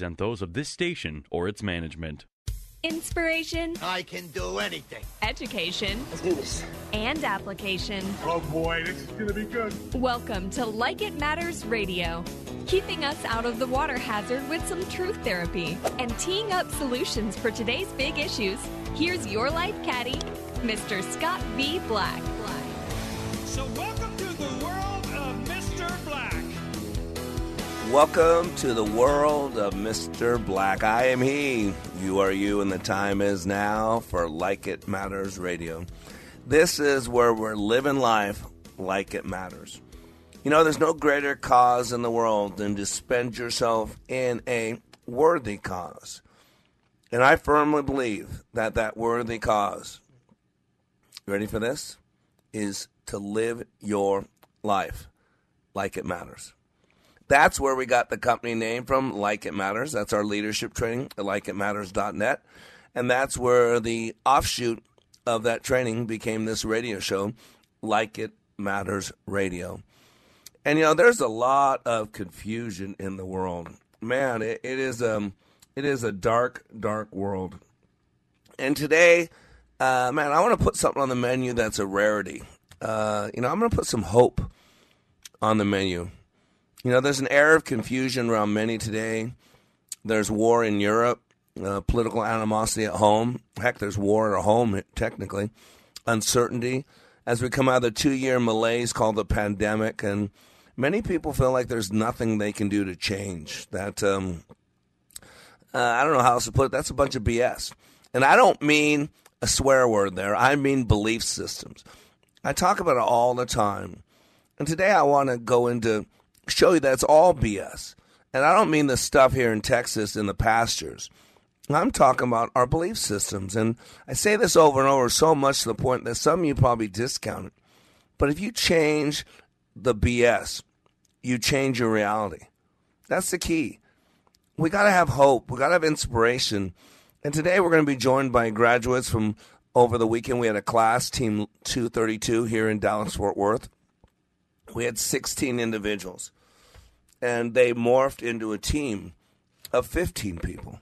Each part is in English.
Present those of this station or its management. Inspiration. I can do anything. Education. Let's do this. And application. Oh boy, this is going to be good. Welcome to Like It Matters Radio. Keeping us out of the water hazard with some truth therapy and teeing up solutions for today's big issues. Here's your life caddy, Mr. Scott V. Black. So, welcome Welcome to the world of Mr. Black. I am he. You are you, and the time is now for Like It Matters Radio. This is where we're living life like it matters. You know, there's no greater cause in the world than to spend yourself in a worthy cause. And I firmly believe that that worthy cause, ready for this, is to live your life like it matters. That's where we got the company name from, Like It Matters. That's our leadership training at likeitmatters.net. And that's where the offshoot of that training became this radio show, Like It Matters Radio. And you know, there's a lot of confusion in the world. Man, it, it is um it is a dark, dark world. And today, uh, man, I want to put something on the menu that's a rarity. Uh, you know, I'm going to put some hope on the menu. You know, there's an air of confusion around many today. There's war in Europe, uh, political animosity at home. Heck, there's war at home, technically. Uncertainty as we come out of the two year malaise called the pandemic. And many people feel like there's nothing they can do to change. That, um, uh, I don't know how else to put it. That's a bunch of BS. And I don't mean a swear word there, I mean belief systems. I talk about it all the time. And today I want to go into show you that it's all BS. And I don't mean the stuff here in Texas in the pastures. I'm talking about our belief systems. And I say this over and over so much to the point that some of you probably discount it. But if you change the BS, you change your reality. That's the key. We got to have hope. We got to have inspiration. And today we're going to be joined by graduates from over the weekend. We had a class, Team 232, here in Dallas, Fort Worth. We had 16 individuals, and they morphed into a team of 15 people.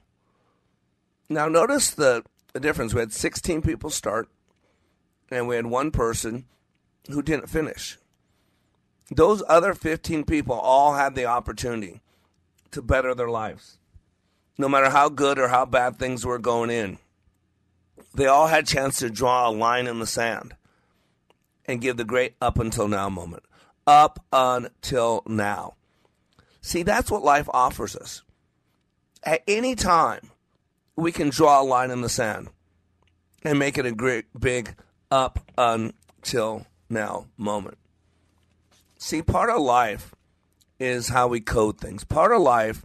Now, notice the, the difference. We had 16 people start, and we had one person who didn't finish. Those other 15 people all had the opportunity to better their lives, no matter how good or how bad things were going in. They all had a chance to draw a line in the sand and give the great up until now moment up until now. See, that's what life offers us. At any time, we can draw a line in the sand and make it a great big up until now moment. See, part of life is how we code things. Part of life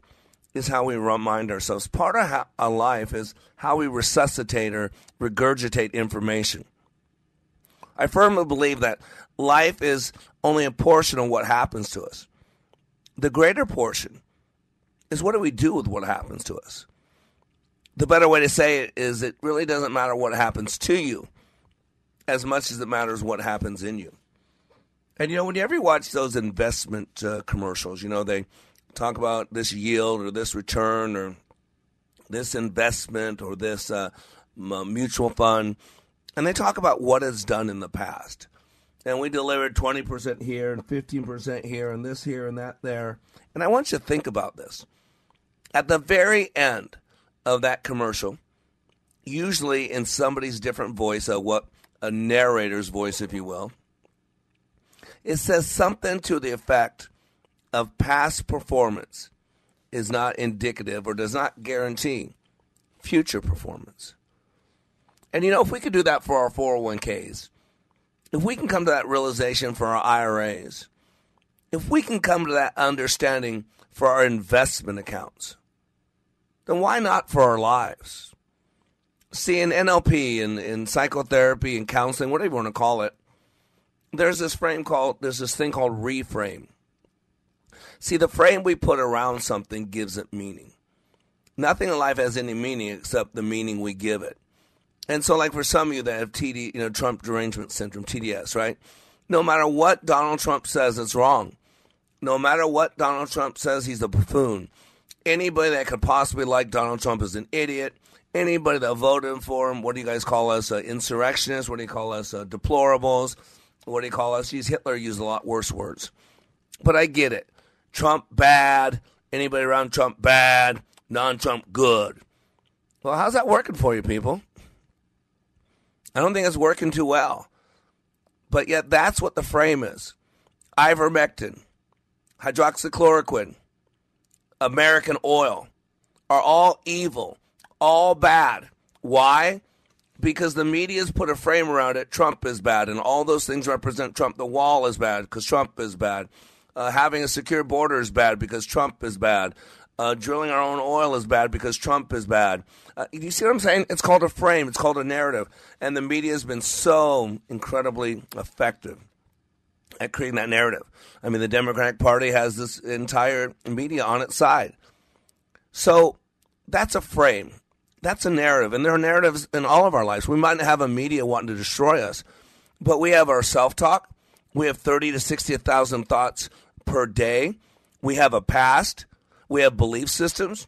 is how we remind ourselves. Part of how, a life is how we resuscitate or regurgitate information. I firmly believe that life is only a portion of what happens to us. The greater portion is what do we do with what happens to us? The better way to say it is it really doesn't matter what happens to you as much as it matters what happens in you. And you know, whenever you watch those investment uh, commercials, you know, they talk about this yield or this return or this investment or this uh, mutual fund, and they talk about what it's done in the past. And we delivered 20% here and 15% here and this here and that there. And I want you to think about this. At the very end of that commercial, usually in somebody's different voice, a what a narrator's voice, if you will, it says something to the effect of past performance is not indicative or does not guarantee future performance. And you know, if we could do that for our 401ks, if we can come to that realization for our IRAs, if we can come to that understanding for our investment accounts, then why not for our lives? See, in NLP and in, in psychotherapy and counseling, whatever you want to call it, there's this frame called there's this thing called reframe. See, the frame we put around something gives it meaning. Nothing in life has any meaning except the meaning we give it. And so, like for some of you that have TD, you know, Trump derangement syndrome, TDS, right? No matter what Donald Trump says, it's wrong. No matter what Donald Trump says, he's a buffoon. Anybody that could possibly like Donald Trump is an idiot. Anybody that voted for him, what do you guys call us? Uh, insurrectionists? What do you call us? Uh, deplorables? What do you call us? He's Hitler used a lot worse words. But I get it. Trump bad. Anybody around Trump bad. Non Trump good. Well, how's that working for you, people? I don't think it's working too well. But yet, that's what the frame is ivermectin, hydroxychloroquine, American oil are all evil, all bad. Why? Because the media's put a frame around it. Trump is bad, and all those things represent Trump. The wall is bad because Trump is bad. Uh, having a secure border is bad because Trump is bad. Uh, drilling our own oil is bad because Trump is bad. Uh, you see what I'm saying? It's called a frame. It's called a narrative, and the media has been so incredibly effective at creating that narrative. I mean, the Democratic Party has this entire media on its side. So that's a frame. That's a narrative. And there are narratives in all of our lives. We might not have a media wanting to destroy us, but we have our self talk. We have 30 to 60,000 thoughts per day. We have a past. We have belief systems.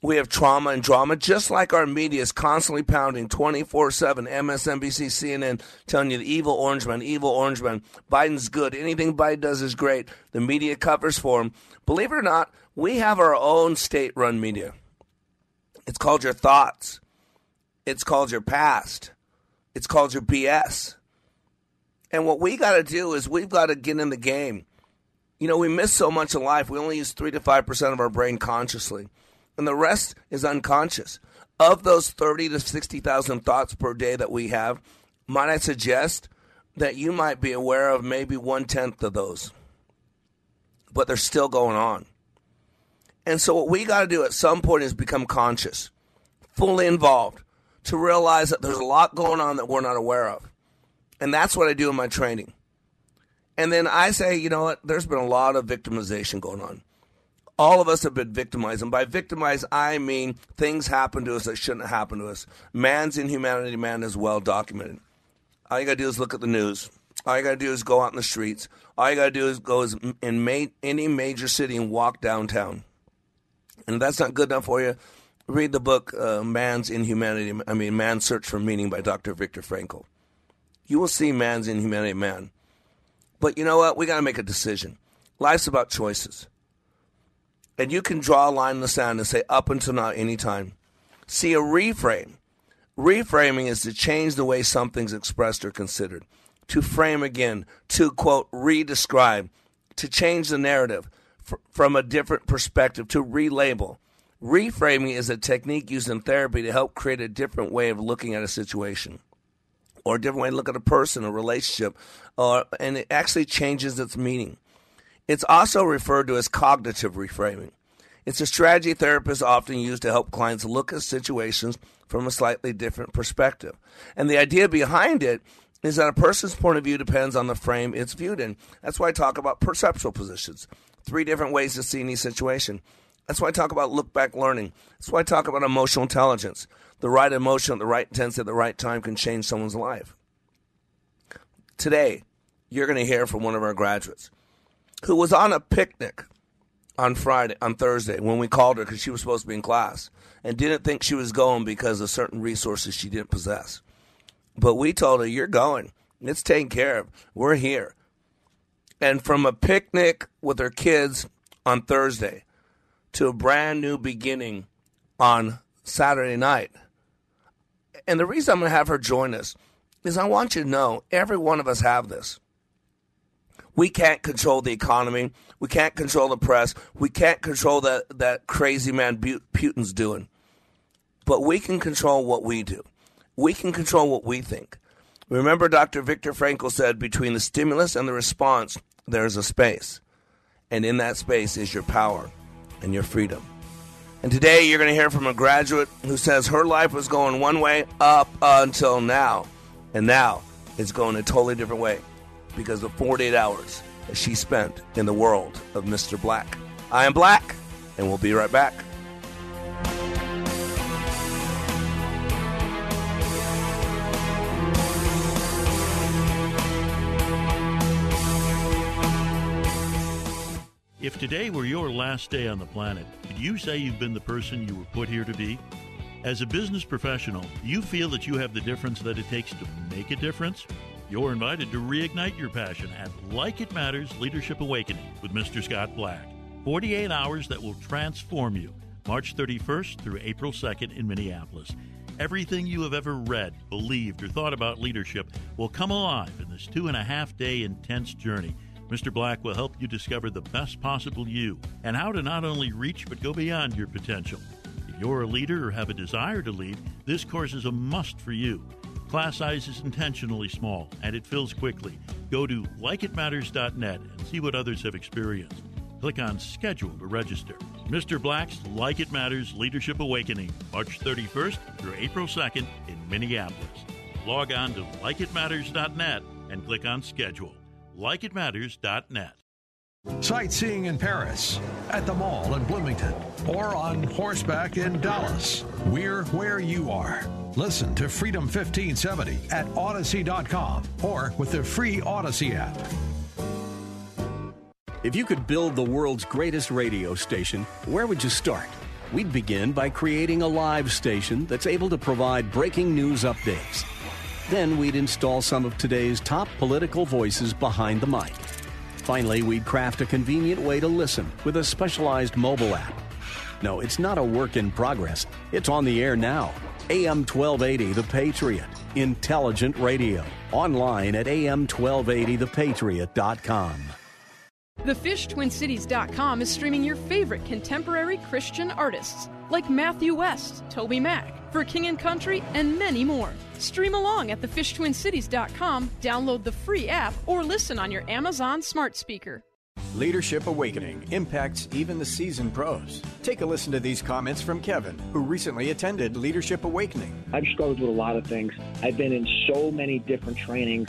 We have trauma and drama, just like our media is constantly pounding 24 7, MSNBC, CNN, telling you the evil orange man, evil orange man. Biden's good. Anything Biden does is great. The media covers for him. Believe it or not, we have our own state run media. It's called your thoughts, it's called your past, it's called your BS. And what we got to do is we've got to get in the game. You know, we miss so much in life. We only use 3 to 5% of our brain consciously and the rest is unconscious. Of those 30 to 60,000 thoughts per day that we have, might I suggest that you might be aware of maybe one tenth of those, but they're still going on. And so, what we got to do at some point is become conscious, fully involved, to realize that there's a lot going on that we're not aware of. And that's what I do in my training. And then I say, you know what, there's been a lot of victimization going on. All of us have been victimized. And by victimized, I mean things happen to us that shouldn't happen to us. Man's inhumanity, man, is well documented. All you got to do is look at the news. All you got to do is go out in the streets. All you got to do is go in ma- any major city and walk downtown. And if that's not good enough for you, read the book uh, Man's Inhumanity, I mean, Man's Search for Meaning by Dr. Viktor Frankl. You will see man's inhumanity, man. But you know what? We got to make a decision. Life's about choices. And you can draw a line in the sand and say up until now, anytime. See, a reframe. Reframing is to change the way something's expressed or considered, to frame again, to quote, redescribe, to change the narrative from a different perspective, to relabel. Reframing is a technique used in therapy to help create a different way of looking at a situation or a different way to look at a person, a relationship, uh, and it actually changes its meaning. It's also referred to as cognitive reframing. It's a strategy therapists often use to help clients look at situations from a slightly different perspective. And the idea behind it is that a person's point of view depends on the frame it's viewed in. That's why I talk about perceptual positions, three different ways to see any situation. That's why I talk about look back learning. That's why I talk about emotional intelligence. The right emotion at the right intensity at the right time can change someone's life. Today, you're going to hear from one of our graduates who was on a picnic on Friday, on Thursday, when we called her because she was supposed to be in class and didn't think she was going because of certain resources she didn't possess. But we told her, You're going. It's taken care of. We're here. And from a picnic with her kids on Thursday to a brand new beginning on Saturday night. And the reason I'm going to have her join us is I want you to know every one of us have this. We can't control the economy. We can't control the press. We can't control that, that crazy man Putin's doing. But we can control what we do. We can control what we think. Remember, Dr. Viktor Frankl said between the stimulus and the response, there is a space. And in that space is your power and your freedom. And today you're going to hear from a graduate who says her life was going one way up until now. And now it's going a totally different way because of 48 hours that she spent in the world of Mr. Black. I am Black, and we'll be right back. If today were your last day on the planet, could you say you've been the person you were put here to be? As a business professional, you feel that you have the difference that it takes to make a difference? You're invited to reignite your passion at Like It Matters Leadership Awakening with Mr. Scott Black. 48 hours that will transform you. March 31st through April 2nd in Minneapolis. Everything you have ever read, believed, or thought about leadership will come alive in this two and a half day intense journey. Mr. Black will help you discover the best possible you and how to not only reach but go beyond your potential. If you're a leader or have a desire to lead, this course is a must for you. Class size is intentionally small and it fills quickly. Go to likeitmatters.net and see what others have experienced. Click on schedule to register. Mr. Black's Like It Matters Leadership Awakening, March 31st through April 2nd in Minneapolis. Log on to likeitmatters.net and click on schedule likeitmatters.net. Sightseeing in Paris, at the mall in Bloomington, or on horseback in Dallas. We're where you are. Listen to Freedom 1570 at Odyssey.com or with the free Odyssey app. If you could build the world's greatest radio station, where would you start? We'd begin by creating a live station that's able to provide breaking news updates then we'd install some of today's top political voices behind the mic. Finally, we'd craft a convenient way to listen with a specialized mobile app. No, it's not a work in progress. It's on the air now. AM 1280 The Patriot. Intelligent radio. Online at am1280thepatriot.com. TheFishTwinCities.com is streaming your favorite contemporary Christian artists like Matthew West, Toby Mac, For King and Country, and many more. Stream along at thefishtwincities.com, download the free app, or listen on your Amazon smart speaker. Leadership Awakening impacts even the seasoned pros. Take a listen to these comments from Kevin, who recently attended Leadership Awakening. I've struggled with a lot of things. I've been in so many different trainings,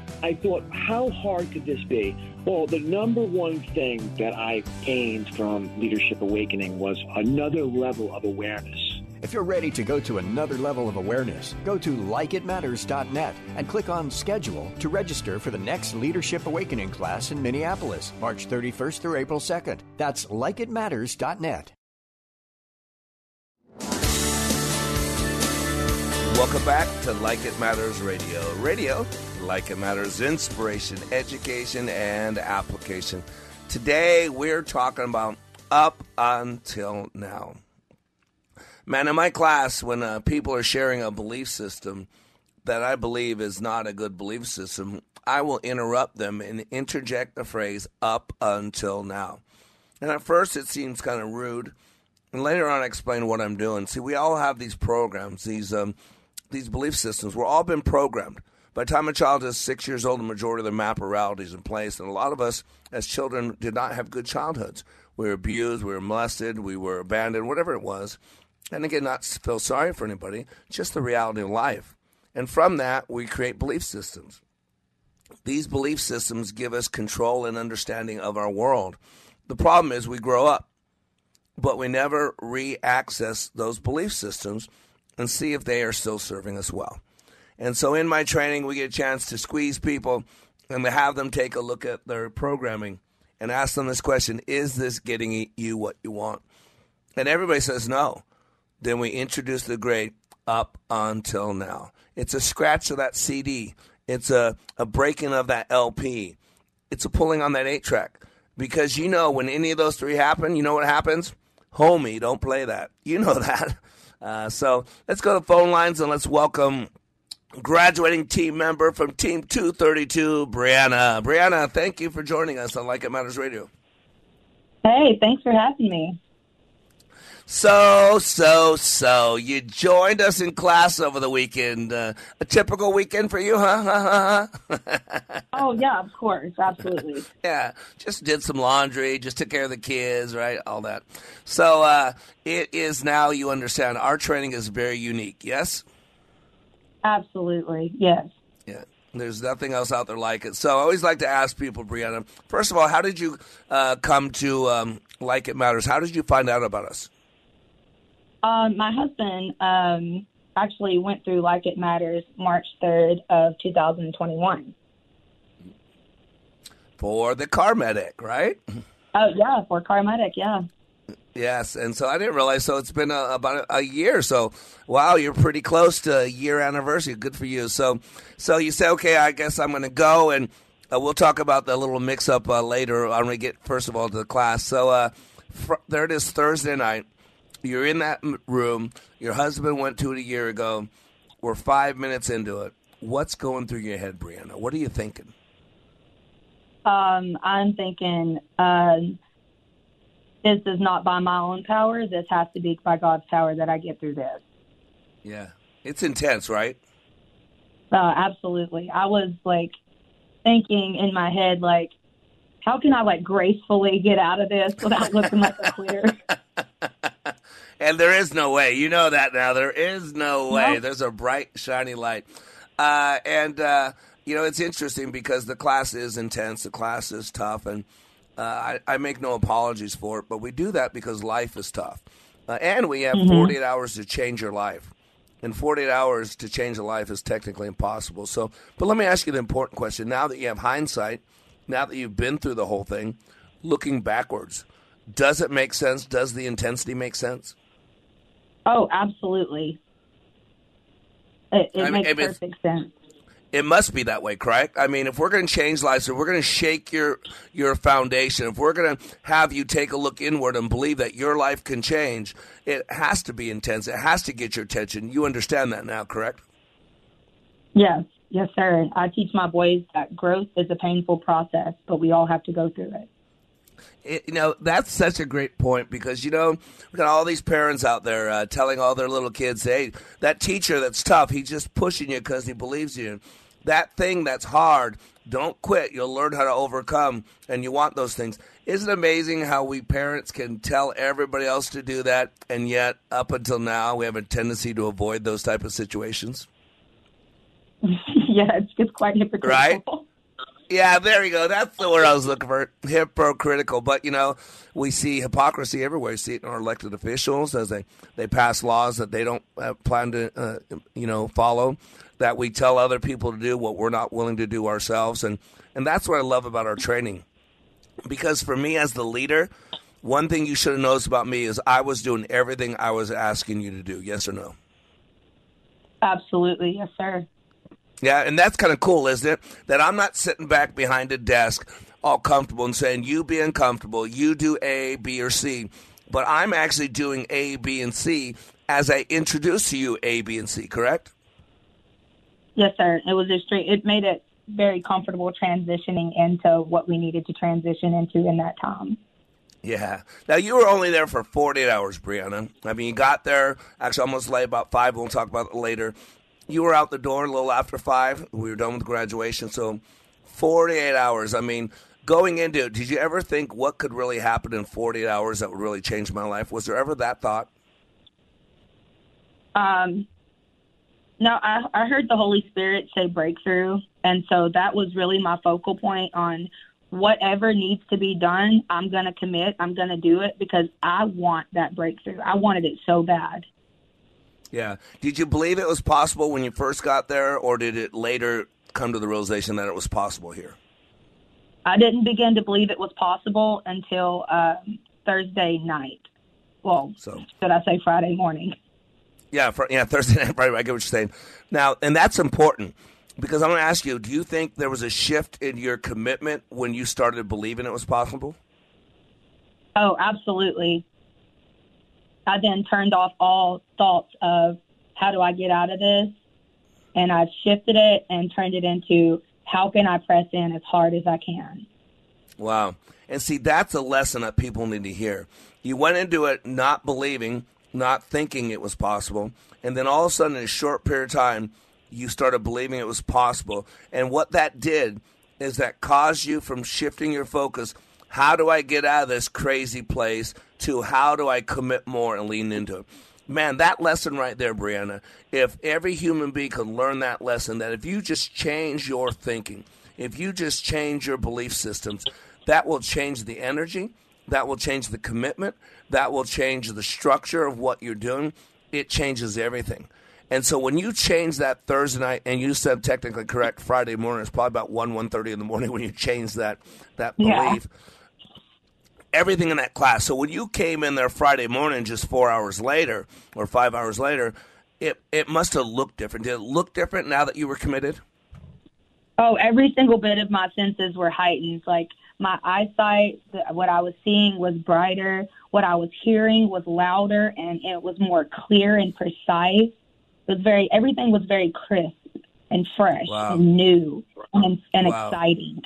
I thought, how hard could this be? Well, the number one thing that I gained from Leadership Awakening was another level of awareness. If you're ready to go to another level of awareness, go to likeitmatters.net and click on Schedule to register for the next Leadership Awakening class in Minneapolis, March 31st through April 2nd. That's likeitmatters.net. Welcome back to Like It Matters Radio. Radio, like it matters, inspiration, education, and application. Today we're talking about up until now. Man, in my class, when uh, people are sharing a belief system that I believe is not a good belief system, I will interrupt them and interject the phrase up until now. And at first, it seems kind of rude. And later on, I explain what I'm doing. See, we all have these programs, these um, these belief systems. We're all been programmed. By the time a child is six years old, the majority of their map of reality is in place. And a lot of us, as children, did not have good childhoods. We were abused, we were molested, we were abandoned, whatever it was. And again, not feel sorry for anybody, just the reality of life. And from that, we create belief systems. These belief systems give us control and understanding of our world. The problem is we grow up, but we never re access those belief systems and see if they are still serving us well. And so in my training, we get a chance to squeeze people and have them take a look at their programming and ask them this question Is this getting you what you want? And everybody says no. Then we introduce the grade up until now. It's a scratch of that CD. It's a, a breaking of that LP. It's a pulling on that eight track. Because you know when any of those three happen, you know what happens? Homie, don't play that. You know that. Uh, so let's go to phone lines and let's welcome graduating team member from Team 232, Brianna. Brianna, thank you for joining us on Like It Matters Radio. Hey, thanks for having me. So, so, so, you joined us in class over the weekend. Uh, a typical weekend for you, huh? oh, yeah, of course. Absolutely. yeah, just did some laundry, just took care of the kids, right? All that. So, uh, it is now, you understand, our training is very unique, yes? Absolutely, yes. Yeah. There's nothing else out there like it. So I always like to ask people, Brianna, first of all, how did you uh, come to um, Like It Matters? How did you find out about us? Um, my husband um, actually went through Like It Matters March 3rd of 2021. For the car medic, right? Oh, yeah, for car medic, yeah. Yes, and so I didn't realize. So it's been a, about a, year. So wow, you're pretty close to a year anniversary. Good for you. So, so you say, okay, I guess I'm going to go, and uh, we'll talk about the little mix-up uh, later. I'm going to get first of all to the class. So uh, fr- there it is, Thursday night. You're in that room. Your husband went to it a year ago. We're five minutes into it. What's going through your head, Brianna? What are you thinking? Um, I'm thinking uh, this is not by my own power. This has to be by God's power that I get through this. Yeah, it's intense, right? Uh, absolutely. I was like thinking in my head, like, how can I like gracefully get out of this without looking like a queer? and there is no way. You know that now. There is no way. There's a bright, shiny light. Uh, and, uh, you know, it's interesting because the class is intense, the class is tough, and uh, I, I, make no apologies for it, but we do that because life is tough. Uh, and we have Mm-hmm. 48 hours to change your life. And 48 hours to change a life is technically impossible. So, but let me ask you the important question. Now that you have hindsight, now that you've been through the whole thing, looking backwards, does it make sense? Does the intensity make sense? Oh, absolutely. It, it I mean, makes if it's- perfect sense. It must be that way, correct? I mean, if we're going to change lives, if we're going to shake your your foundation, if we're going to have you take a look inward and believe that your life can change, it has to be intense. It has to get your attention. You understand that now, correct? Yes, yes, sir. I teach my boys that growth is a painful process, but we all have to go through it. It, you know, that's such a great point because, you know, we got all these parents out there uh, telling all their little kids, hey, that teacher that's tough, he's just pushing you because he believes you. That thing that's hard, don't quit. You'll learn how to overcome, and you want those things. Isn't it amazing how we parents can tell everybody else to do that, and yet up until now, we have a tendency to avoid those type of situations? yeah, it's, it's quite hypocritical. Right? Yeah, there you go. That's the word I was looking for. Hypocritical. But, you know, we see hypocrisy everywhere. We see it in our elected officials as they, they pass laws that they don't uh, plan to, uh, you know, follow, that we tell other people to do what we're not willing to do ourselves. And, and that's what I love about our training. Because for me as the leader, one thing you should have noticed about me is I was doing everything I was asking you to do. Yes or no? Absolutely, yes, sir. Yeah, and that's kind of cool, isn't it? That I'm not sitting back behind a desk all comfortable and saying, you be uncomfortable, you do A, B, or C. But I'm actually doing A, B, and C as I introduce to you A, B, and C, correct? Yes, sir. It was a straight. It made it very comfortable transitioning into what we needed to transition into in that time. Yeah. Now, you were only there for 48 hours, Brianna. I mean, you got there, actually almost late, about 5. We'll talk about it later. You were out the door a little after 5. We were done with graduation. So 48 hours. I mean, going into it, did you ever think what could really happen in 48 hours that would really change my life? Was there ever that thought? Um, no, I, I heard the Holy Spirit say breakthrough, and so that was really my focal point on whatever needs to be done. I'm going to commit. I'm going to do it because I want that breakthrough. I wanted it so bad. Yeah. Did you believe it was possible when you first got there, or did it later come to the realization that it was possible here? I didn't begin to believe it was possible until um, Thursday night. Well, So should I say Friday morning? Yeah, for, yeah, Thursday night. Right, I get what you're saying. Now, and that's important because I'm going to ask you: Do you think there was a shift in your commitment when you started believing it was possible? Oh, absolutely. I then turned off all thoughts of how do I get out of this and I've shifted it and turned it into how can I press in as hard as I can. Wow. And see, that's a lesson that people need to hear. You went into it not believing, not thinking it was possible, and then all of a sudden, in a short period of time, you started believing it was possible. And what that did is that caused you from shifting your focus how do I get out of this crazy place to how do I commit more and lean into it? Man, that lesson right there, Brianna, if every human being could learn that lesson, that if you just change your thinking, if you just change your belief systems, that will change the energy, that will change the commitment, that will change the structure of what you're doing. It changes everything. And so when you change that Thursday night, and you said technically correct, Friday morning, it's probably about 1, 1.30 in the morning when you change that, that belief. Yeah. Everything in that class. So when you came in there Friday morning, just four hours later or five hours later, it, it must have looked different. Did it look different now that you were committed? Oh, every single bit of my senses were heightened. Like my eyesight, what I was seeing was brighter. What I was hearing was louder and it was more clear and precise It was very everything was very crisp and fresh wow. and new and, and wow. exciting.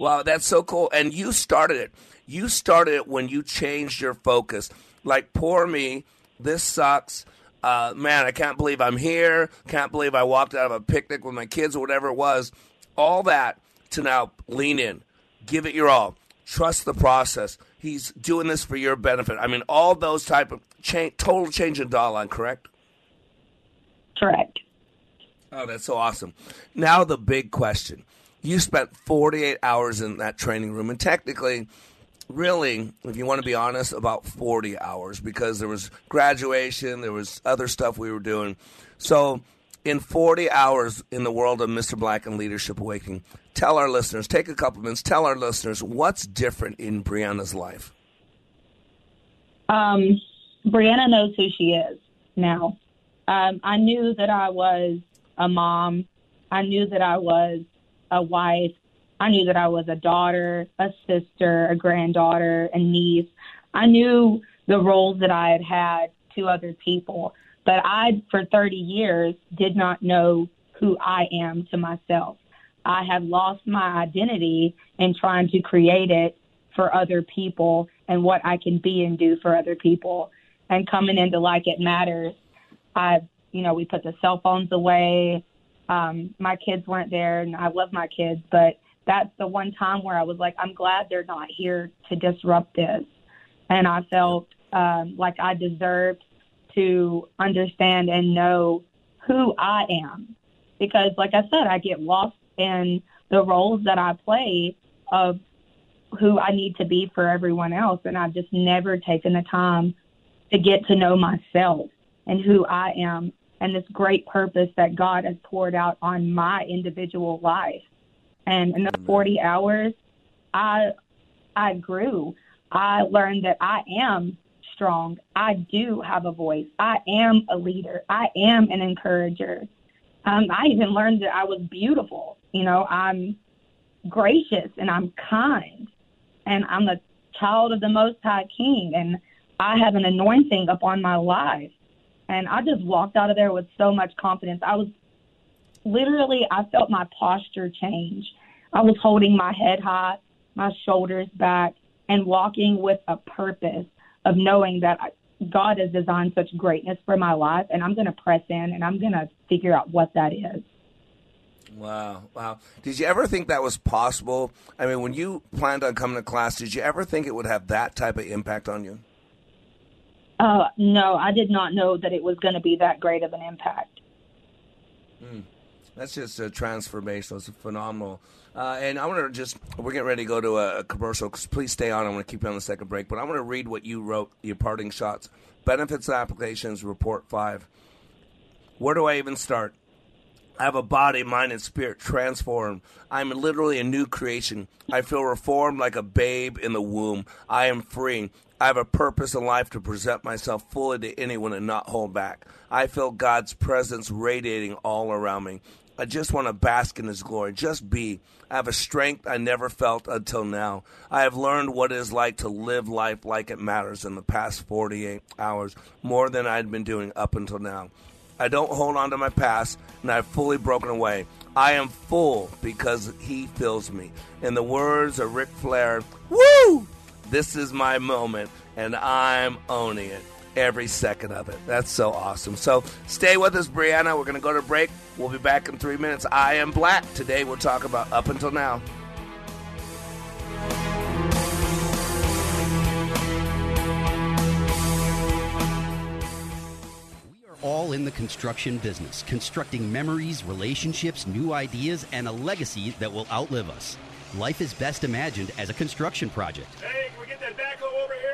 Wow, that's so cool. And you started it. You started it when you changed your focus. Like poor me, this sucks. Uh, man, I can't believe I'm here. Can't believe I walked out of a picnic with my kids or whatever it was. All that to now lean in, give it your all, trust the process. He's doing this for your benefit. I mean, all those type of change, total change in dial line, correct? Correct. Oh, that's so awesome. Now, the big question. You spent 48 hours in that training room, and technically, really, if you want to be honest, about 40 hours because there was graduation, there was other stuff we were doing. So, in 40 hours in the world of Mr. Black and Leadership Awakening, tell our listeners, take a couple minutes, tell our listeners what's different in Brianna's life. Um, Brianna knows who she is now. Um, I knew that I was a mom. I knew that I was a wife. I knew that I was a daughter, a sister, a granddaughter, a niece. I knew the roles that I had had to other people, but I, for 30 years, did not know who I am to myself. I had lost my identity in trying to create it for other people and what I can be and do for other people. And coming into Like It Matters, I, you know, we put the cell phones away. Um, my kids weren't there, and I love my kids, but that's the one time where I was like, I'm glad they're not here to disrupt this. And I felt um, like I deserved to understand and know who I am. Because, like I said, I get lost in the roles that I play of who I need to be for everyone else. And I've just never taken the time to get to know myself and who I am and this great purpose that God has poured out on my individual life. And in the 40 hours, I I grew. I learned that I am strong. I do have a voice. I am a leader. I am an encourager. Um, I even learned that I was beautiful. You know, I'm gracious and I'm kind, and I'm a child of the Most High King, and I have an anointing upon my life. And I just walked out of there with so much confidence. I was literally, I felt my posture change. I was holding my head high, my shoulders back, and walking with a purpose of knowing that God has designed such greatness for my life, and I'm going to press in and I'm going to figure out what that is. Wow, wow. Did you ever think that was possible? I mean, when you planned on coming to class, did you ever think it would have that type of impact on you? Uh, no, I did not know that it was going to be that great of an impact. Mm. That's just a transformation. It's phenomenal. Uh, and I want to just, we're getting ready to go to a, a commercial. Please stay on. I want to keep you on the second break. But I want to read what you wrote, your parting shots. Benefits applications, report five. Where do I even start? I have a body, mind, and spirit transformed. I am literally a new creation. I feel reformed like a babe in the womb. I am free. I have a purpose in life to present myself fully to anyone and not hold back. I feel God's presence radiating all around me. I just want to bask in His glory, just be. I have a strength I never felt until now. I have learned what it is like to live life like it matters in the past 48 hours, more than I'd been doing up until now. I don't hold on to my past, and I've fully broken away. I am full because He fills me. In the words of Ric Flair, woo! This is my moment, and I'm owning it every second of it. That's so awesome. So stay with us, Brianna. We're going to go to break. We'll be back in three minutes. I am Black. Today we'll talk about Up Until Now. We are all in the construction business, constructing memories, relationships, new ideas, and a legacy that will outlive us. Life is best imagined as a construction project. Hey, can we get that backhoe over here?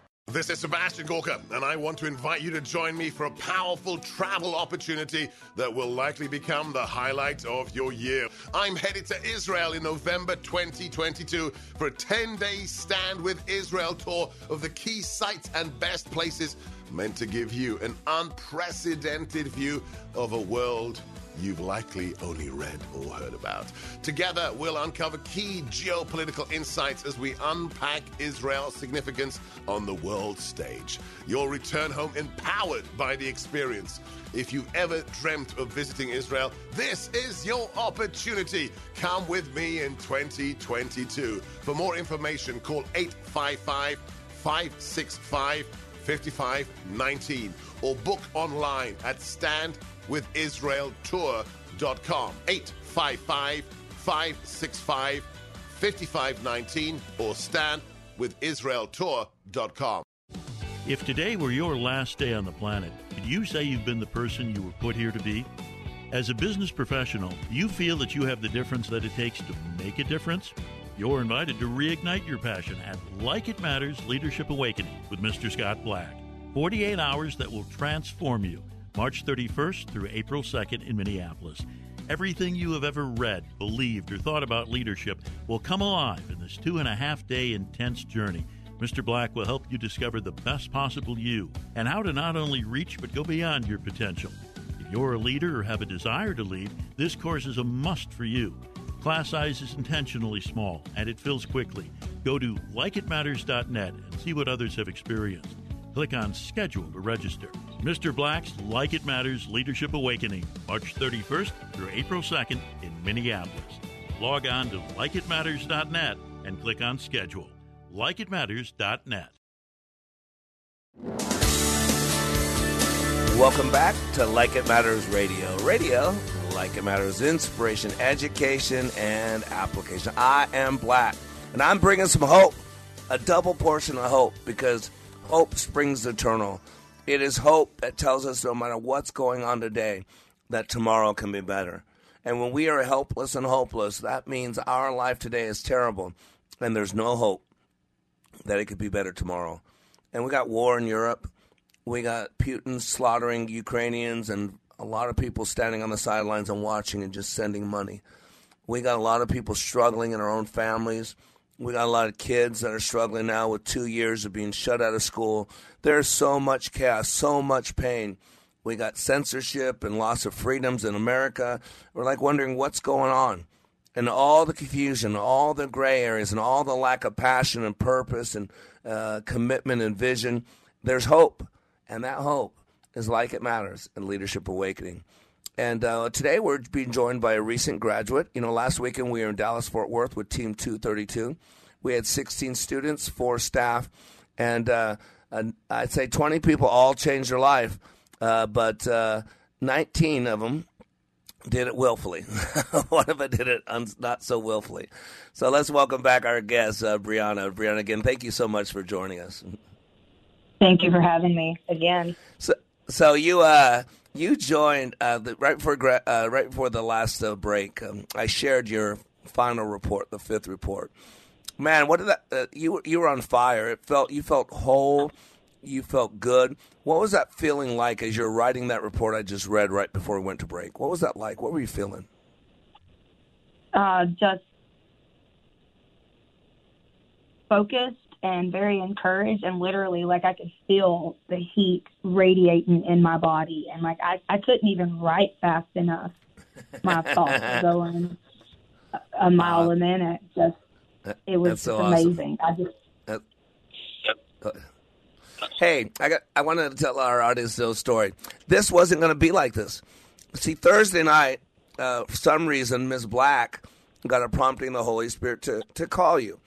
This is Sebastian Gorka, and I want to invite you to join me for a powerful travel opportunity that will likely become the highlight of your year. I'm headed to Israel in November 2022 for a 10 day Stand with Israel tour of the key sites and best places meant to give you an unprecedented view of a world you've likely only read or heard about. Together, we'll uncover key geopolitical insights as we unpack Israel's significance on the world stage. You'll return home empowered by the experience. If you've ever dreamt of visiting Israel, this is your opportunity. Come with me in 2022. For more information, call 855 565 5519 or book online at standwithisraeltour.com 855 565 5519 or standwithisraeltour.com. If today were your last day on the planet, could you say you've been the person you were put here to be? As a business professional, you feel that you have the difference that it takes to make a difference? You're invited to reignite your passion at Like It Matters Leadership Awakening with Mr. Scott Black. 48 hours that will transform you. March 31st through April 2nd in Minneapolis. Everything you have ever read, believed, or thought about leadership will come alive in this two and a half day intense journey. Mr. Black will help you discover the best possible you and how to not only reach but go beyond your potential. If you're a leader or have a desire to lead, this course is a must for you. Class size is intentionally small and it fills quickly. Go to likeitmatters.net and see what others have experienced. Click on Schedule to register. Mr. Black's Like It Matters Leadership Awakening, March 31st through April 2nd in Minneapolis. Log on to likeitmatters.net and click on Schedule. Likeitmatters.net. Welcome back to Like It Matters Radio. Radio, like it matters, inspiration, education, and application. I am Black, and I'm bringing some hope, a double portion of hope, because hope springs eternal. It is hope that tells us no matter what's going on today, that tomorrow can be better. And when we are helpless and hopeless, that means our life today is terrible, and there's no hope that it could be better tomorrow. And we got war in Europe. We got Putin slaughtering Ukrainians and a lot of people standing on the sidelines and watching and just sending money. We got a lot of people struggling in our own families. We got a lot of kids that are struggling now with two years of being shut out of school. There's so much chaos, so much pain. We got censorship and loss of freedoms in America. We're like wondering what's going on. And all the confusion, all the gray areas, and all the lack of passion and purpose and uh, commitment and vision, there's hope. And that hope is like it matters in Leadership Awakening. And uh, today we're being joined by a recent graduate. You know, last weekend we were in Dallas Fort Worth with Team 232. We had 16 students, four staff, and uh, I'd say 20 people all changed their life, uh, but uh, 19 of them did it willfully. One of them did it un- not so willfully. So let's welcome back our guest, uh, Brianna. Brianna, again, thank you so much for joining us. Thank you for having me again. So, so you uh, you joined uh, the, right before gra- uh, right before the last uh, break. Um, I shared your final report, the fifth report. Man, what did that? Uh, you you were on fire. It felt you felt whole. You felt good. What was that feeling like as you're writing that report I just read right before we went to break? What was that like? What were you feeling? Uh, just focused and very encouraged, and literally, like I could feel the heat radiating in my body, and like I, I couldn't even write fast enough. My thoughts were going a, a mile a minute. Just it was so just awesome. amazing. I just That- uh, Hey, I got. I wanted to tell our audience a little story. This wasn't going to be like this. See, Thursday night, uh, for some reason, Ms. Black got a prompting the Holy Spirit to to call you.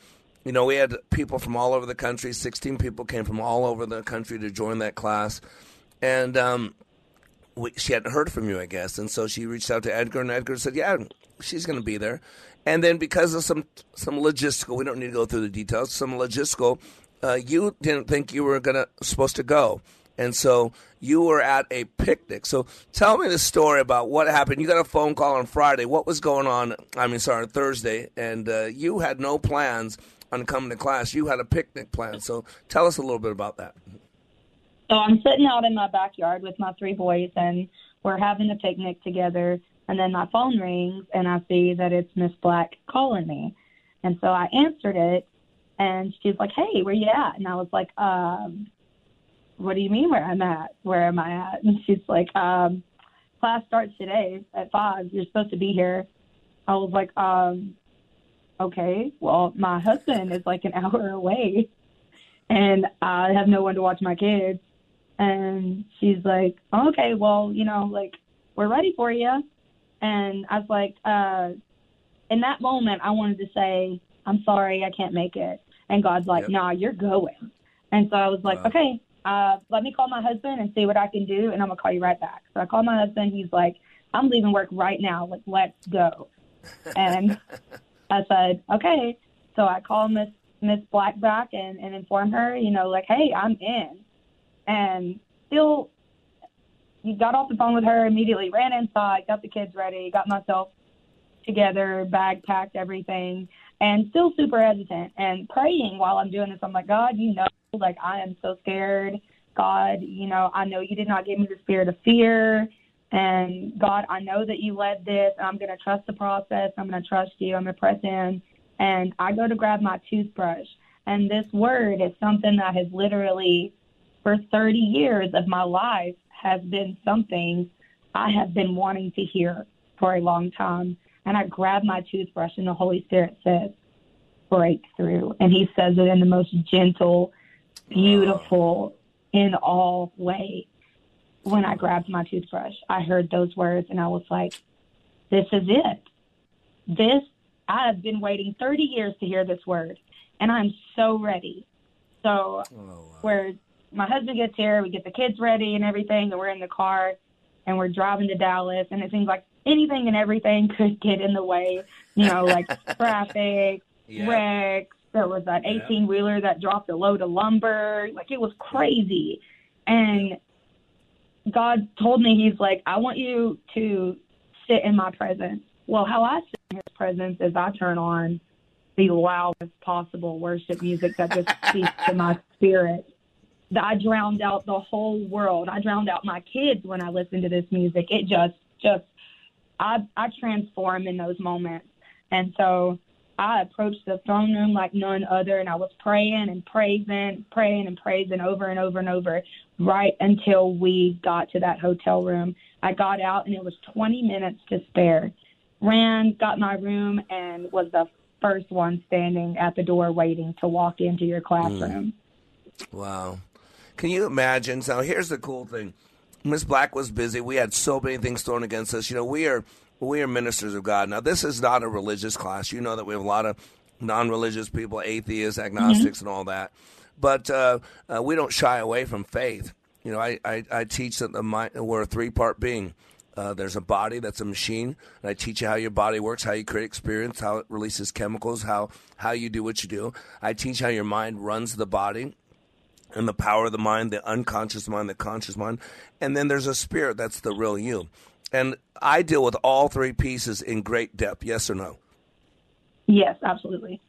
You know, we had people from all over the country. Sixteen people came from all over the country to join that class, and um, we, she hadn't heard from you, I guess, and so she reached out to Edgar, and Edgar said, "Yeah, she's going to be there." And then because of some some logistical, we don't need to go through the details. Some logistical, uh, you didn't think you were gonna supposed to go, and so you were at a picnic. So tell me the story about what happened. You got a phone call on Friday. What was going on? I mean, sorry, Thursday, and uh, you had no plans on coming to class. You had a picnic plan. So tell us a little bit about that. So I'm sitting out in my backyard with my three boys, and we're having a picnic together. And then my phone rings, and I see that it's Miss Black calling me. And so I answered it, and she's like, "Hey, where you at?" And I was like, um, "What do you mean where I'm at? Where am I at?" And she's like, um, "Class starts today at five. You're supposed to be here." I was like, um, "Okay, well, my husband is like an hour away." and I have no one to watch my kids. And she's like, okay, well, you know, like we're ready for you. And I was like, uh, in that moment, I wanted to say, I'm sorry, I can't make it. And God's like, Yep. nah, you're going. And so I was like, Wow. okay, uh, let me call my husband and see what I can do, and I'm gonna call you right back. So I called my husband. He's like, I'm leaving work right now. Like, let's go. And I said, okay. So I called Miss Miss Black back and, and inform her, you know, like, hey, I'm in. And still, you got off the phone with her immediately, ran inside, got the kids ready, got myself together, bag packed, everything, and still super hesitant and praying while I'm doing this. I'm like, God, you know, like I am so scared. God, you know, I know you did not give me the spirit of fear. And God, I know that you led this. And I'm going to trust the process. I'm going to trust you. I'm going to press in. And I go to grab my toothbrush. And this word is something that has literally, for 30 years of my life, has been something I have been wanting to hear for a long time. And I grab my toothbrush, and the Holy Spirit says, breakthrough. And he says it in the most gentle, beautiful, in all way. When I grabbed my toothbrush, I heard those words, and I was like, this is it. This, I have been waiting 30 years to hear this word, and I'm so ready. So, oh, where my husband gets here, we get the kids ready and everything, and we're in the car and we're driving to Dallas, and it seems like anything and everything could get in the way, you know, like traffic, Yeah. wrecks. There was that 18 wheeler that dropped a load of lumber. Like it was crazy. And God told me, He's like, I want you to sit in my presence. Well, how I sit in His presence is I turn on the loudest possible worship music that just speaks to my spirit. I drowned out the whole world. I drowned out my kids when I listened to this music. It just, just, I, I transform in those moments. And so I approached the throne room like none other, and I was praying and praising, praying and praising over and over and over, right until we got to that hotel room. I got out, and it was 20 minutes to spare. Ran, got my room, and was the first one standing at the door waiting to walk into your classroom. Hmm. Wow. Can you imagine? So here's the cool thing. Miss Black was busy. We had so many things thrown against us. You know, we are we are ministers of God. Now, this is not a religious class. You know that we have a lot of non-religious people, atheists, agnostics, and all that. But uh, uh, we don't shy away from faith. You know, I, I, I teach that the mind, we're a three-part being. Uh, there's a body that's a machine, and I teach you how your body works, how you create experience, how it releases chemicals, how how you do what you do. I teach how your mind runs the body, and the power of the mind, the unconscious mind, the conscious mind. And then there's a spirit that's the real you. And I deal with all three pieces in great depth, yes or no? Yes, absolutely.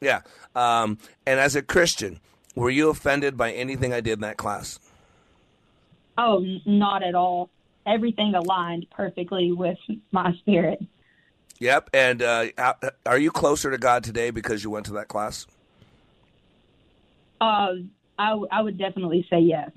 Yeah. Um, and as a Christian, were you offended by anything I did in that class? Oh, not at all. Everything aligned perfectly with my spirit. Yep. And uh, are you closer to God today because you went to that class? Uh, I, w- I would definitely say yes.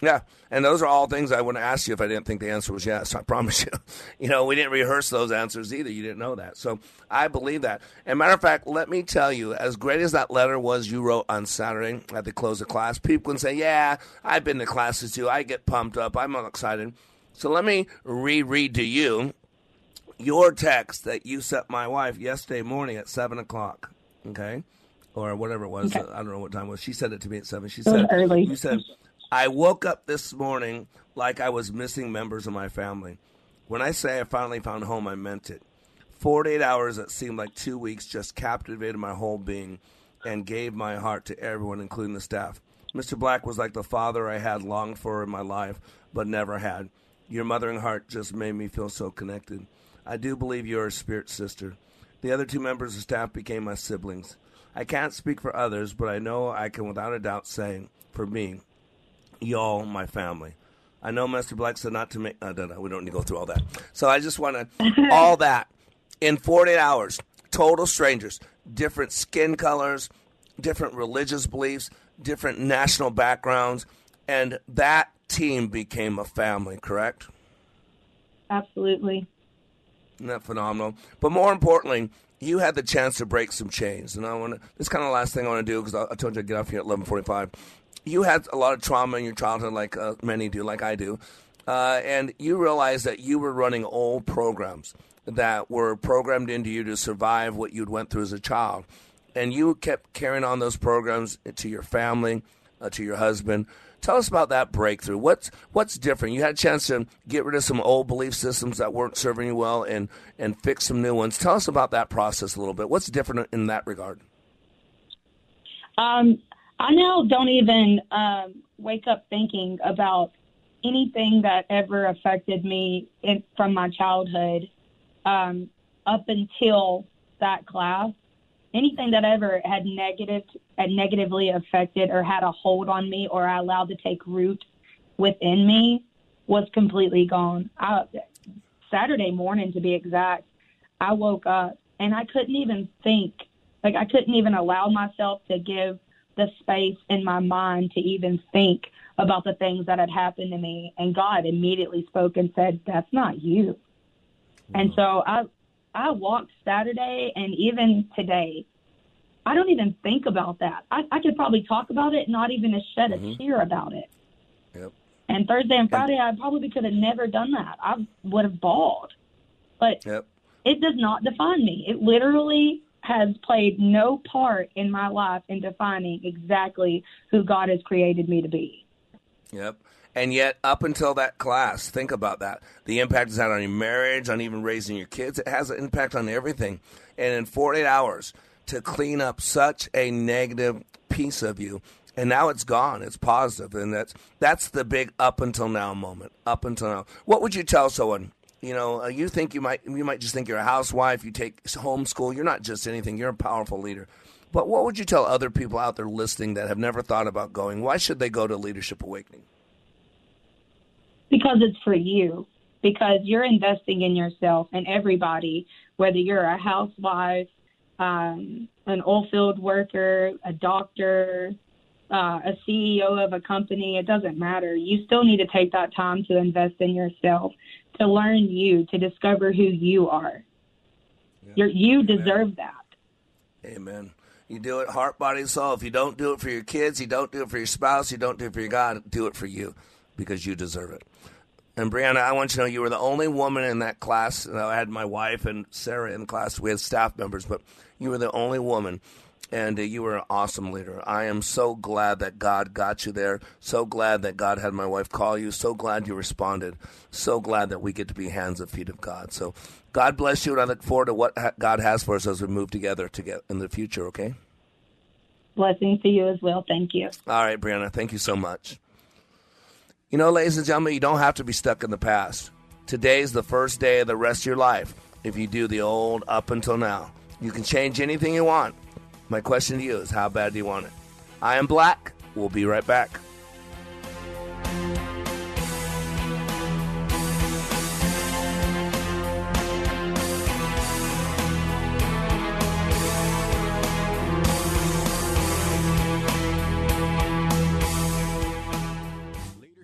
Yeah, and those are all things I wouldn't ask you if I didn't think the answer was yes. I promise you. You know, we didn't rehearse those answers either. You didn't know that. So I believe that. And matter of fact, let me tell you, as great as that letter was you wrote on Saturday at the close of class, people can say, yeah, I've been to classes too. I get pumped up. I'm all excited. So let me reread to you your text that you sent my wife yesterday morning at 7 o'clock. Okay? Or whatever it was. Okay. I don't know what time it was. She said it to me at 7. She said, early. You said, I woke up this morning like I was missing members of my family. When I say I finally found home, I meant it. 48 hours that seemed like two weeks just captivated my whole being and gave my heart to everyone, including the staff. Mr. Black was like the father I had longed for in my life, but never had. Your mothering heart just made me feel so connected. I do believe you're a spirit sister. The other two members of staff became my siblings. I can't speak for others, but I know I can without a doubt say, for me, y'all my family. I know Mr. Black said not to make. Uh, no, no, we don't need to go through all that. So I just want to all that in 48 hours. Total strangers, different skin colors, different religious beliefs, different national backgrounds, and that team became a family. Correct? Absolutely. Isn't that phenomenal? But more importantly, you had the chance to break some chains, and I want to. This kind of the last thing I want to do because I, I told you I'd get off here at eleven forty-five. You had a lot of trauma in your childhood, like uh, many do, like I do, uh, and you realized that you were running old programs that were programmed into you to survive what you'd went through as a child, and you kept carrying on those programs to your family, uh, to your husband. Tell us about that breakthrough. What's what's different? You had a chance to get rid of some old belief systems that weren't serving you well, and and fix some new ones. Tell us about that process a little bit. What's different in that regard? Um, I now don't even um, wake up thinking about anything that ever affected me in, from my childhood um, up until that class. Anything that ever had negative, had negatively affected or had a hold on me, or I allowed to take root within me, was completely gone. I, Saturday morning, to be exact, I woke up and I couldn't even think. Like I couldn't even allow myself to give the space in my mind to even think about the things that had happened to me. And God immediately spoke and said, "That's not you." And so I, I walked Saturday, and even today, I don't even think about that. I, I could probably talk about it, not even to shed a mm-hmm. tear about it. Yep. And Thursday and Friday, I probably could have never done that. I would have bawled. But Yep. it does not define me. It literally has played no part in my life in defining exactly who God has created me to be. Yep. And yet, up until that class, think about that. The impact it's had on your marriage, on even raising your kids. It has an impact on everything. And in 48 hours, to clean up such a negative piece of you, and now it's gone. It's positive, and that's that's the big up until now moment. Up until now, what would you tell someone? You know, uh, you think you might you might just think you're a housewife. You take homeschool. You're not just anything. You're a powerful leader. But what would you tell other people out there listening that have never thought about going? Why should they go to Leadership Awakening? because it's for you because you're investing in yourself and everybody whether you're a housewife um, an oil field worker a doctor uh, a ceo of a company it doesn't matter you still need to take that time to invest in yourself to learn you to discover who you are You're, you deserve that Amen. You do it heart, body, and soul. If you don't do it for your kids, you don't do it for your spouse, you don't do it for your God, do it for you because you deserve it. And Brianna, I want you to know you were the only woman in that class. I had my wife and Sarah in class. We had staff members, but you were the only woman. And uh, you were an awesome leader. I am so glad that God got you there. So glad that God had my wife call you. So glad you responded. So glad that we get to be hands and feet of God. So God bless you, and I look forward to what ha- God has for us as we move together to get in the future. Okay. Blessings to you as well. Thank you. All right, Brianna, thank you so much. You know, ladies and gentlemen, you don't have to be stuck in the past. Today's the first day of the rest of your life if you do the old up until now. You can change anything you want. My question to you is how bad do you want it? I am Black. We'll be right back.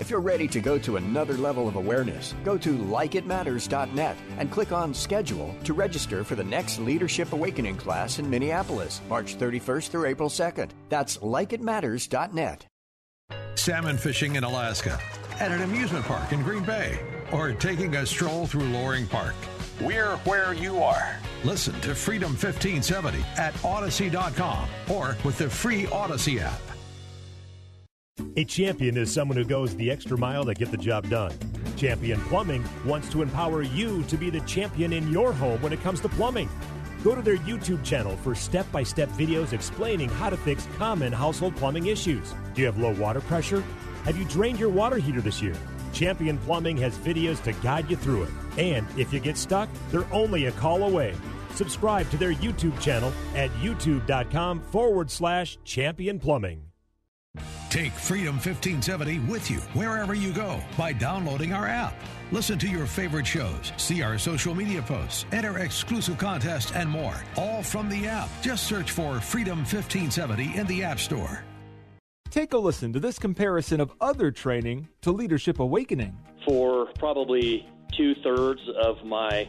If you're ready to go to another level of awareness, go to likeitmatters.net and click on Schedule to register for the next Leadership Awakening class in Minneapolis, March 31st through April 2nd. That's likeitmatters.net. Salmon fishing in Alaska, at an amusement park in Green Bay, or taking a stroll through Loring Park. We're where you are. Listen to Freedom 1570 at Odyssey.com or with the free Odyssey app. A champion is someone who goes the extra mile to get the job done. Champion Plumbing wants to empower you to be the champion in your home when it comes to plumbing. Go to their YouTube channel for step by step videos explaining how to fix common household plumbing issues. Do you have low water pressure? Have you drained your water heater this year? Champion Plumbing has videos to guide you through it. And if you get stuck, they're only a call away. Subscribe to their YouTube channel at youtube.com forward slash champion plumbing. Take Freedom 1570 with you wherever you go by downloading our app. Listen to your favorite shows, see our social media posts, enter exclusive contests, and more. All from the app. Just search for Freedom 1570 in the App Store. Take a listen to this comparison of other training to Leadership Awakening. For probably two thirds of my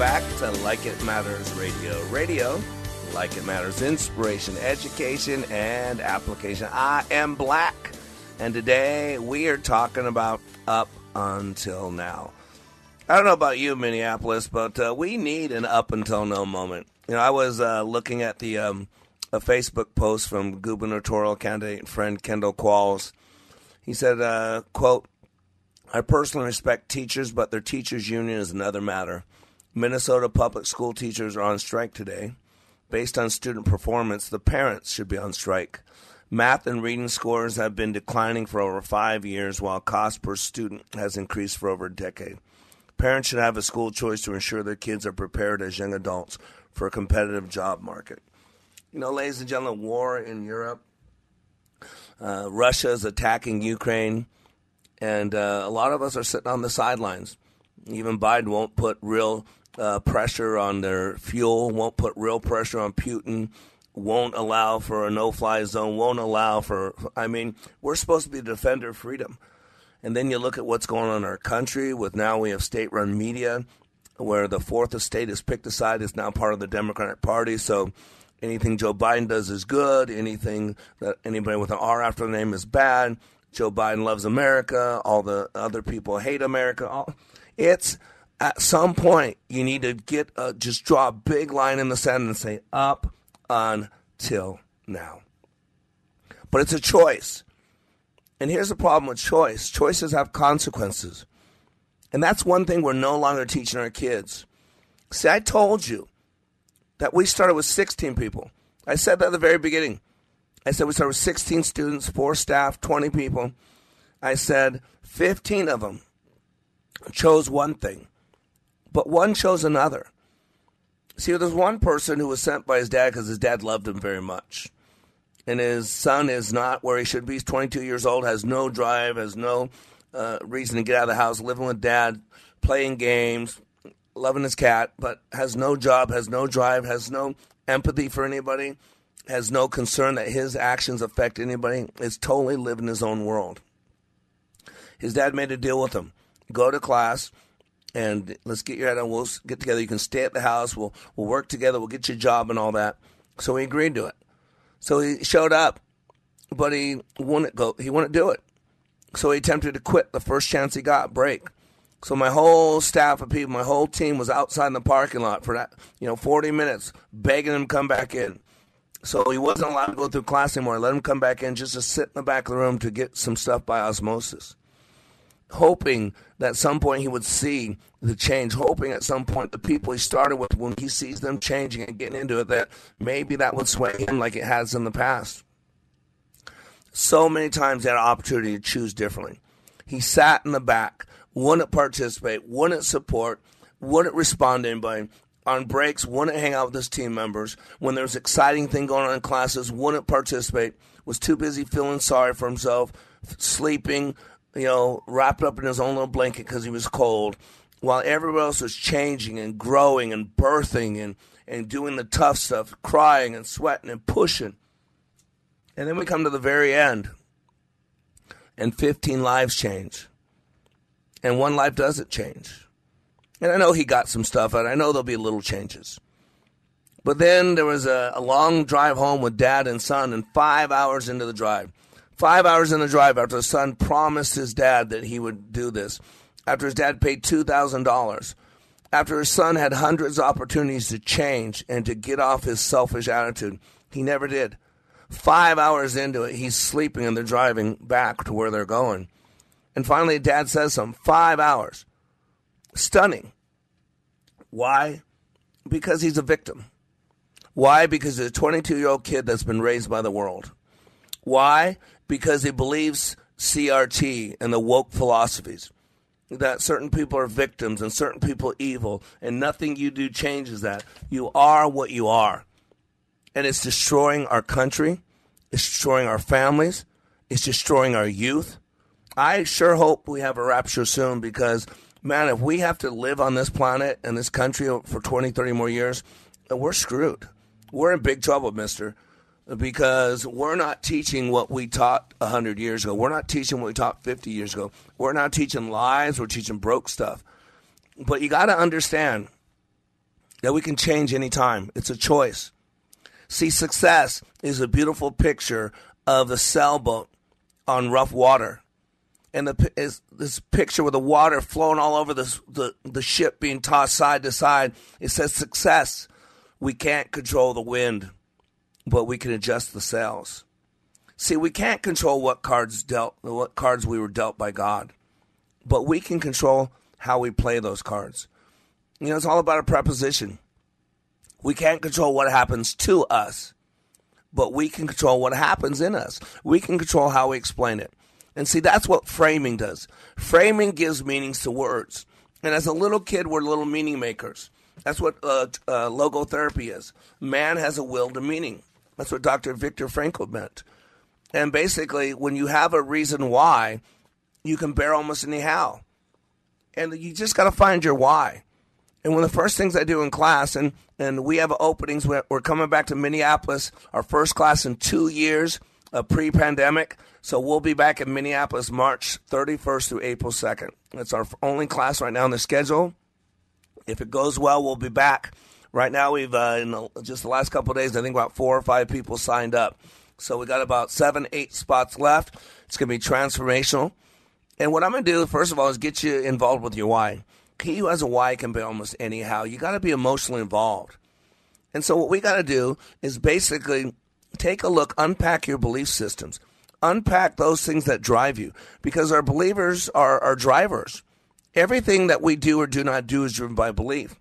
Back to Like It Matters Radio. Radio, like it matters, inspiration, education, and application. I am Black, and today we are talking about up until now. I don't know about you, Minneapolis, but uh, we need an up until now moment. You know, I was uh, looking at the um, a Facebook post from gubernatorial candidate and friend Kendall Qualls. He said, uh, "quote I personally respect teachers, but their teachers' union is another matter. Minnesota public school teachers are on strike today. Based on student performance, the parents should be on strike. Math and reading scores have been declining for over five years, while cost per student has increased for over a decade. Parents should have a school choice to ensure their kids are prepared as young adults for a competitive job market. You know, ladies and gentlemen, war in Europe. Uh, Russia is attacking Ukraine, and uh, a lot of us are sitting on the sidelines. Even Biden won't put real uh, pressure on their fuel, won't put real pressure on Putin, won't allow for a no fly zone, won't allow for. I mean, we're supposed to be the defender of freedom. And then you look at what's going on in our country with now we have state run media where the fourth estate is picked aside. side, is now part of the Democratic Party. So Anything Joe Biden does is good. Anything that anybody with an R after the name is bad. Joe Biden loves America. All the other people hate America. All, it's at some point you need to get a, just draw a big line in the sand and say up until now. But it's a choice. And here's the problem with choice choices have consequences. And that's one thing we're no longer teaching our kids. See, I told you that we started with 16 people. I said that at the very beginning. I said we started with 16 students, four staff, 20 people. I said 15 of them chose one thing, but one chose another. See, there's one person who was sent by his dad because his dad loved him very much. And his son is not where he should be. He's 22 years old, has no drive, has no uh, reason to get out of the house, living with dad, playing games, loving his cat, but has no job, has no drive, has no empathy for anybody, has no concern that his actions affect anybody, is totally living his own world. His dad made a deal with him go to class and let's get your head on. We'll get together. You can stay at the house. We'll we'll work together. We'll get you a job and all that. So he agreed to it. So he showed up, but he wouldn't go. He wouldn't do it. So he attempted to quit the first chance he got, break. So my whole staff of people, my whole team was outside in the parking lot for that, you know, 40 minutes, begging him to come back in. So he wasn't allowed to go through class anymore. I let him come back in just to sit in the back of the room to get some stuff by osmosis. Hoping that at some point he would see the change, hoping at some point the people he started with, when he sees them changing and getting into it, that maybe that would sway him like it has in the past. So many times he had an opportunity to choose differently. He sat in the back, wouldn't participate, wouldn't support, wouldn't respond to anybody. On breaks, wouldn't hang out with his team members. When there was exciting thing going on in classes, wouldn't participate. Was too busy feeling sorry for himself, sleeping, you know, wrapped up in his own little blanket because he was cold, while everybody else was changing and growing and birthing and, and doing the tough stuff, crying and sweating and pushing. And then we come to the very end, and 15 lives change. And one life doesn't change. And I know he got some stuff and I know there'll be little changes. But then there was a, a long drive home with dad and son, and five hours into the drive, five hours in the drive after the son promised his dad that he would do this, after his dad paid $2,000, after his son had hundreds of opportunities to change and to get off his selfish attitude, he never did. Five hours into it, he's sleeping and they're driving back to where they're going. And finally, dad says something. Five hours. Stunning. Why? Because he's a victim. Why? Because he's a 22 year old kid that's been raised by the world. Why? Because he believes CRT and the woke philosophies that certain people are victims and certain people evil, and nothing you do changes that. You are what you are. And it's destroying our country, it's destroying our families, it's destroying our youth. I sure hope we have a rapture soon because, man, if we have to live on this planet and this country for 20, 30 more years, we're screwed. We're in big trouble, mister, because we're not teaching what we taught 100 years ago. We're not teaching what we taught 50 years ago. We're not teaching lies, we're teaching broke stuff. But you got to understand that we can change anytime, it's a choice. See, success is a beautiful picture of the sailboat on rough water and the is this picture with the water flowing all over the, the the ship being tossed side to side. It says success. We can't control the wind, but we can adjust the sails. See, we can't control what cards dealt, what cards we were dealt by God, but we can control how we play those cards. You know, it's all about a preposition. We can't control what happens to us, but we can control what happens in us. We can control how we explain it. And see, that's what framing does. Framing gives meanings to words. And as a little kid, we're little meaning makers. That's what uh, uh, logotherapy is. Man has a will to meaning. That's what Dr. Viktor Frankl meant. And basically, when you have a reason why, you can bear almost any how. And you just got to find your why. And one of the first things I do in class, and, and we have openings, we're, we're coming back to Minneapolis, our first class in two years, uh, pre pandemic. So we'll be back in Minneapolis March 31st through April 2nd. That's our only class right now on the schedule. If it goes well, we'll be back Right now, we've uh, in the, just the last couple days, I think about four or five people signed up. So we got about seven, eight spots left. It's going to be transformational. And what I'm going to do, first of all, is get you involved with your why. He who has a why can be almost anyhow. You got to be emotionally involved. And so what we got to do is basically take a look, unpack your belief systems, unpack those things that drive you, because our believers are our drivers. Everything that we do or do not do is driven by belief.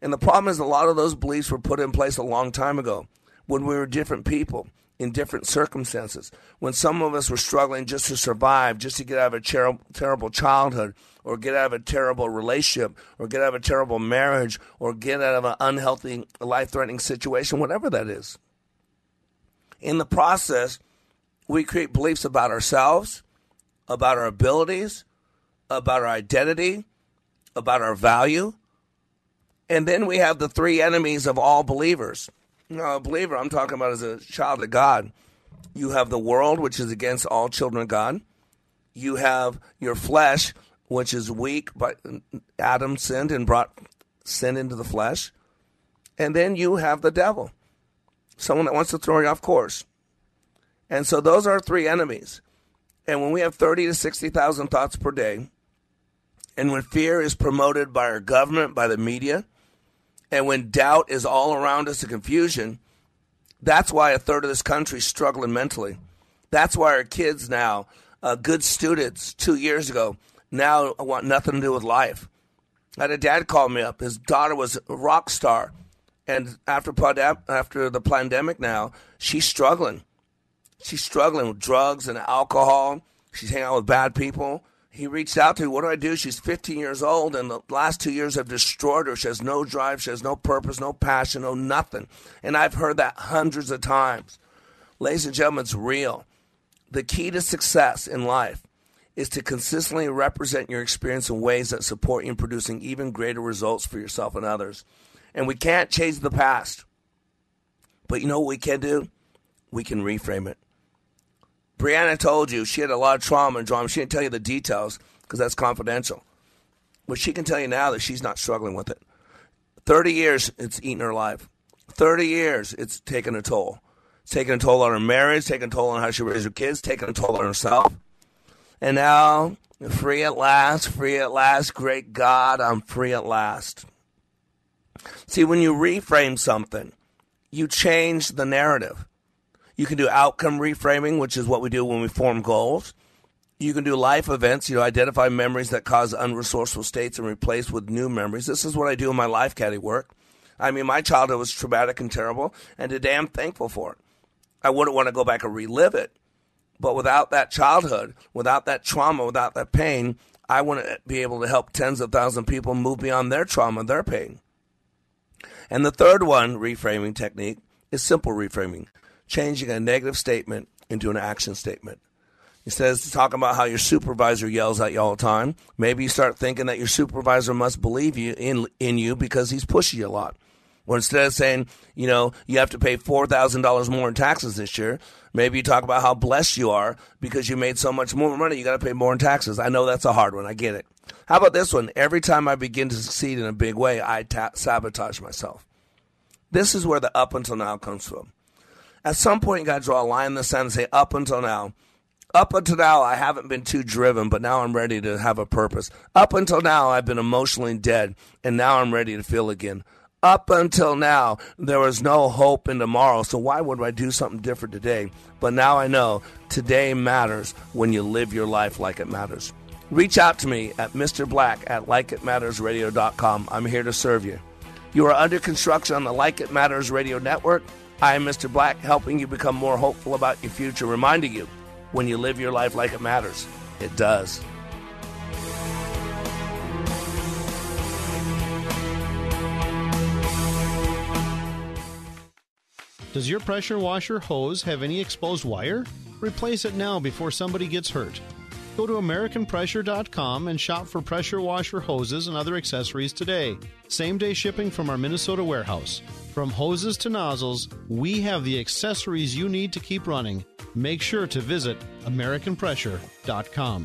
And the problem is a lot of those beliefs were put in place a long time ago when we were different people in different circumstances. When some of us were struggling just to survive, just to get out of a ter- terrible childhood, or get out of a terrible relationship, or get out of a terrible marriage, or get out of an unhealthy, life threatening situation, whatever that is. In the process, we create beliefs about ourselves, about our abilities, about our identity, about our value. And then we have the three enemies of all believers. Now, a believer, I'm talking about as a child of God. You have the world, which is against all children of God. You have your flesh, which is weak, but Adam sinned and brought sin into the flesh. And then you have the devil, someone that wants to throw you off course. And so those are three enemies. And when we have 30 to 60,000 thoughts per day, and when fear is promoted by our government, by the media, and when doubt is all around us and confusion, that's why a third of this country is struggling mentally. That's why our kids now, uh, good students two years ago, now want nothing to do with life. I had a dad call me up. His daughter was a rock star. And after, after the pandemic now, she's struggling. She's struggling with drugs and alcohol. She's hanging out with bad people he reached out to me. What do I do? She's 15 years old, and the last two years have destroyed her. She has no drive, she has no purpose, no passion, no nothing. And I've heard that hundreds of times. Ladies and gentlemen, it's real. The key to success in life is to consistently represent your experience in ways that support you in producing even greater results for yourself and others. And we can't change the past. But you know what we can do? We can reframe it. Brianna told you she had a lot of trauma and drama. She didn't tell you the details because that's confidential. But she can tell you now that she's not struggling with it. 30 years, it's eaten her life. 30 years, it's taken a toll. It's taken a toll on her marriage, taken a toll on how she raised her kids, taken a toll on herself. And now, free at last, free at last. Great God, I'm free at last. See, when you reframe something, you change the narrative. You can do outcome reframing, which is what we do when we form goals. You can do life events, you know, identify memories that cause unresourceful states and replace with new memories. This is what I do in my life caddy work. I mean, my childhood was traumatic and terrible, and today I'm thankful for it. I wouldn't want to go back and relive it, but without that childhood, without that trauma, without that pain, I wouldn't be able to help tens of thousands of people move beyond their trauma, their pain. And the third one, reframing technique, is simple reframing changing a negative statement into an action statement. He says, talking about how your supervisor yells at you all the time, maybe you start thinking that your supervisor must believe you in in you because he's pushing you a lot. Or instead of saying, you know, you have to pay four thousand dollars more in taxes this year, maybe you talk about how blessed you are because you made so much more money. You got to pay more in taxes. I know that's a hard one. I get it. How about this one? Every time I begin to succeed in a big way, I ta- sabotage myself. This is where the up until now comes from. At some point, you got to draw a line in the sand and say, up until now. Up until now, I haven't been too driven, but now I'm ready to have a purpose. Up until now, I've been emotionally dead, and now I'm ready to feel again. Up until now, there was no hope in tomorrow, so why would I do something different today? But now I know today matters when you live your life like it matters. Reach out to me at Mr. Black at likeitmattersradio.com. I'm here to serve you. You are under construction on the Like It Matters Radio Network. I am Mr. Black, helping you become more hopeful about your future, reminding you when you live your life like it matters, it does. Does your pressure washer hose have any exposed wire? Replace it now before somebody gets hurt. Go to AmericanPressure.com and shop for pressure washer hoses and other accessories today. Same day shipping from our Minnesota warehouse. From hoses to nozzles, we have the accessories you need to keep running. Make sure to visit AmericanPressure.com.